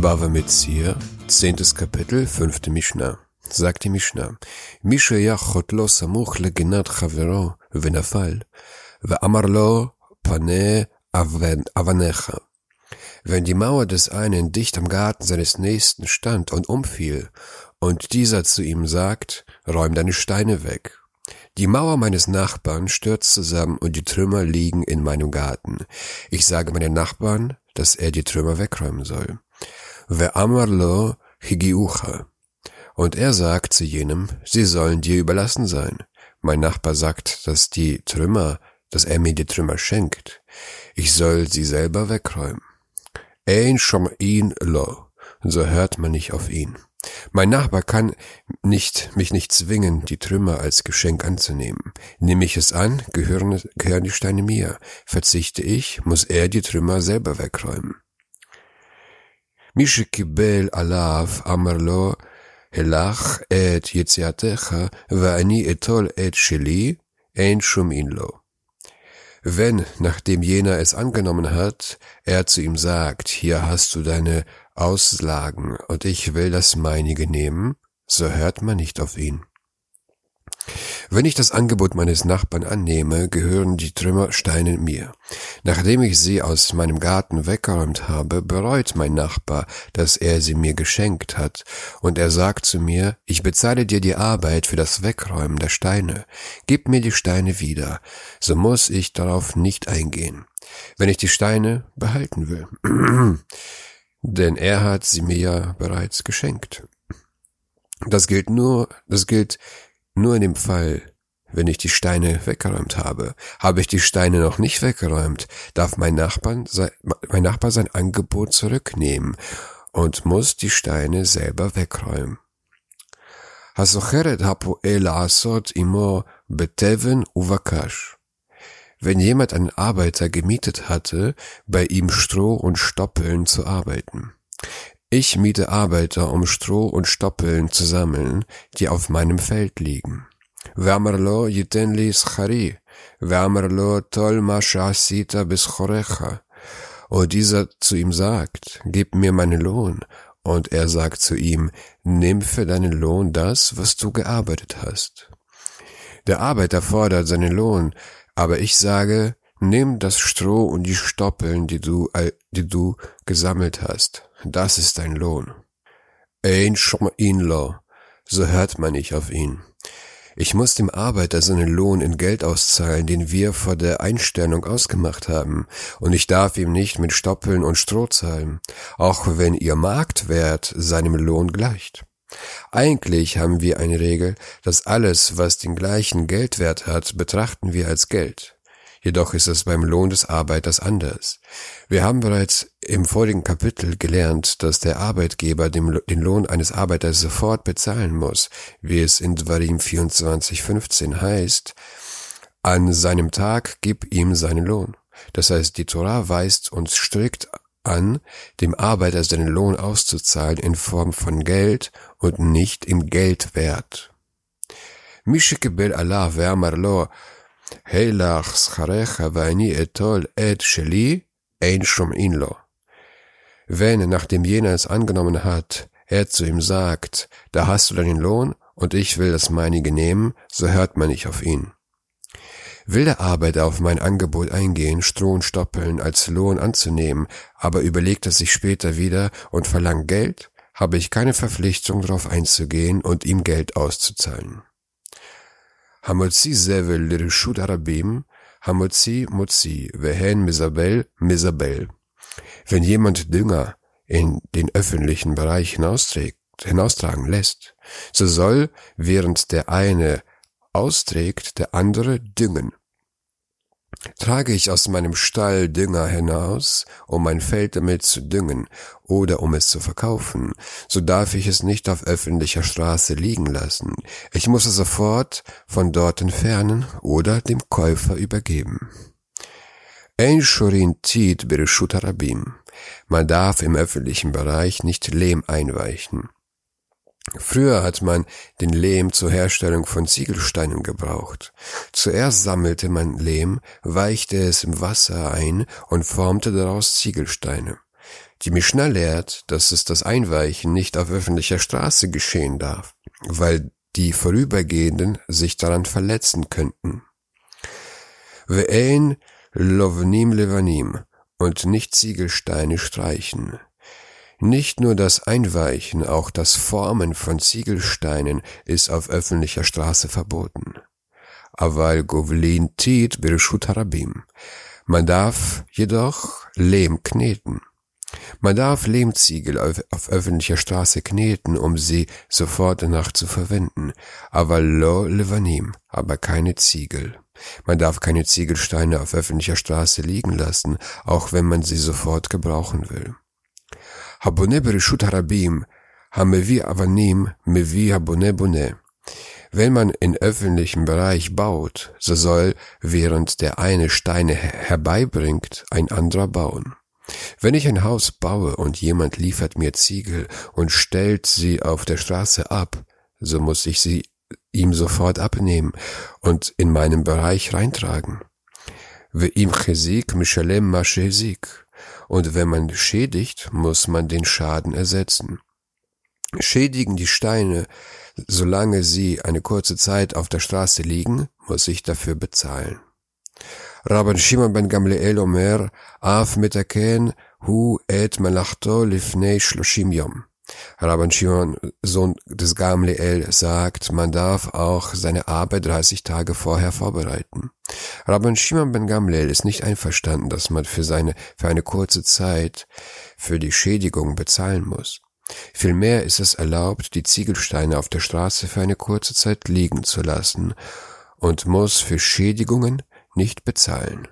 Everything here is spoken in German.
Bava Metzir, zehntes Kapitel, fünfte Mishnah. Sagt die Mishnah, Misha yachot lo samuch legenat chavero venafal, ve'amar lo pane avanecha. Wenn die Mauer des einen dicht am Garten seines Nächsten stand und umfiel, und dieser zu ihm sagt, räum deine Steine weg. Die Mauer meines Nachbarn stürzt zusammen und die Trümmer liegen in meinem Garten. Ich sage meinem Nachbarn, dass er die Trümmer wegräumen soll. Ve'amarlo higiucha. Und er sagt zu jenem, sie sollen dir überlassen sein. Mein Nachbar sagt, dass die Trümmer, dass er mir die Trümmer schenkt. Ich soll sie selber wegräumen. Ein ihn lo. So hört man nicht auf ihn. Mein Nachbar kann nicht, mich nicht zwingen, die Trümmer als Geschenk anzunehmen. Nehme ich es an, gehören, gehören die Steine mir. Verzichte ich, muss er die Trümmer selber wegräumen. מי שקיבל עליו אמר לו, הלך את יציאתך ואני אטול את שלי, אין שומעין לו. Wenn, nachdem jener es angenommen hat, er zu ihm sagt, hier hast du deine Auslagen und ich will das meinige nehmen, so hört man nicht auf ihn. Wenn ich das Angebot meines Nachbarn annehme, gehören die Trümmersteine mir. Nachdem ich sie aus meinem Garten weggeräumt habe, bereut mein Nachbar, dass er sie mir geschenkt hat, und er sagt zu mir, ich bezahle dir die Arbeit für das Wegräumen der Steine, gib mir die Steine wieder, so muss ich darauf nicht eingehen, wenn ich die Steine behalten will. Denn er hat sie mir ja bereits geschenkt. Das gilt nur, das gilt nur in dem Fall, wenn ich die Steine weggeräumt habe. Habe ich die Steine noch nicht weggeräumt, darf mein, Nachbarn, mein Nachbar sein Angebot zurücknehmen und muss die Steine selber wegräumen. Wenn jemand einen Arbeiter gemietet hatte, bei ihm Stroh und Stoppeln zu arbeiten. Ich miete Arbeiter, um Stroh und Stoppeln zu sammeln, die auf meinem Feld liegen. Wärmerlo jitenli schari, wärmerlo tol masha bis chorecha. Und dieser zu ihm sagt, gib mir meinen Lohn. Und er sagt zu ihm, nimm für deinen Lohn das, was du gearbeitet hast. Der Arbeiter fordert seinen Lohn, aber ich sage, nimm das Stroh und die Stoppeln, die du, äh, die du gesammelt hast. Das ist dein Lohn. Ein Inlo, so hört man nicht auf ihn. Ich muss dem Arbeiter seinen Lohn in Geld auszahlen, den wir vor der Einstellung ausgemacht haben, und ich darf ihm nicht mit Stoppeln und Stroh zahlen, auch wenn ihr Marktwert seinem Lohn gleicht. Eigentlich haben wir eine Regel, dass alles, was den gleichen Geldwert hat, betrachten wir als Geld. Jedoch ist es beim Lohn des Arbeiters anders. Wir haben bereits im vorigen Kapitel gelernt, dass der Arbeitgeber den Lohn eines Arbeiters sofort bezahlen muss, wie es in Dvarim 24,15 heißt, an seinem Tag gib ihm seinen Lohn. Das heißt, die Torah weist uns strikt an, dem Arbeiter seinen Lohn auszuzahlen in Form von Geld und nicht im Geldwert. Mishikebel Allah ve'amar lo הילך שכרך ואני אטול את שלי, ein שומעין לו. Wenn, nachdem jener es angenommen hat, er zu ihm sagt, da hast du deinen Lohn und ich will das meinige nehmen, so hört man nicht auf ihn. Will der Arbeiter auf mein Angebot eingehen, Stroh und Stoppeln als Lohn anzunehmen, aber überlegt er sich später wieder und verlangt Geld, habe ich keine Verpflichtung darauf einzugehen und ihm Geld auszuzahlen. המוציא זבל לרשות הרבים, המוציא מוציא, והן מזבל מזבל. Wenn jemand Dünger in den öffentlichen Bereich hinausträgt, hinaustragen lässt, so soll, während der eine austrägt, der andere düngen. Trage ich aus meinem Stall Dünger hinaus, um mein Feld damit zu düngen oder um es zu verkaufen, so darf ich es nicht auf öffentlicher Straße liegen lassen. Ich muss es sofort von dort entfernen oder dem Käufer übergeben. Man darf im öffentlichen Bereich nicht Lehm einweichen. Früher hat man den Lehm zur Herstellung von Ziegelsteinen gebraucht. Zuerst sammelte man Lehm, weichte es im Wasser ein und formte daraus Ziegelsteine. Die Mishnah lehrt, dass es das Einweichen nicht auf öffentlicher Straße geschehen darf, weil die Vorübergehenden sich daran verletzen könnten. Ve'ein lovnim levanim und nicht Ziegelsteine streichen. Nicht nur das Einweichen, auch das Formen von Ziegelsteinen ist auf öffentlicher Straße verboten. Aval govlin tit birshut harabim. Man darf jedoch Lehm kneten. Man darf Lehmziegel auf, auf, öffentlicher Straße kneten, um sie sofort danach zu verwenden. Aber lo levanim, aber keine Ziegel. Man darf keine Ziegelsteine auf öffentlicher Straße liegen lassen, auch wenn man sie sofort gebrauchen will. Habone bereshut harabim, hamevi avanim, mevi habone bone. Wenn man in öffentlichem Bereich baut, so soll, während der eine Steine herbeibringt, ein anderer bauen. Wenn ich ein Haus baue und jemand liefert mir Ziegel und stellt sie auf der Straße ab, so muss ich sie ihm sofort abnehmen und in meinem Bereich reintragen. Und wenn man schädigt, muss man den Schaden ersetzen. Schädigen die Steine, solange sie eine kurze Zeit auf der Straße liegen, muss ich dafür bezahlen. Rabban Shimon ben Gamliel Omer, Af metaken hu et malachto lifnei shloshim yom. Rabban Shimon, Sohn des Gamliel, sagt, man darf auch seine Arbeit 30 Tage vorher vorbereiten. Rabban Shimon ben Gamliel ist nicht einverstanden, dass man für seine, für eine kurze Zeit für die Schädigung bezahlen muss. Vielmehr ist es erlaubt, die Ziegelsteine auf der Straße für eine kurze Zeit liegen zu lassen und muss für Schädigungen nicht bezahlen.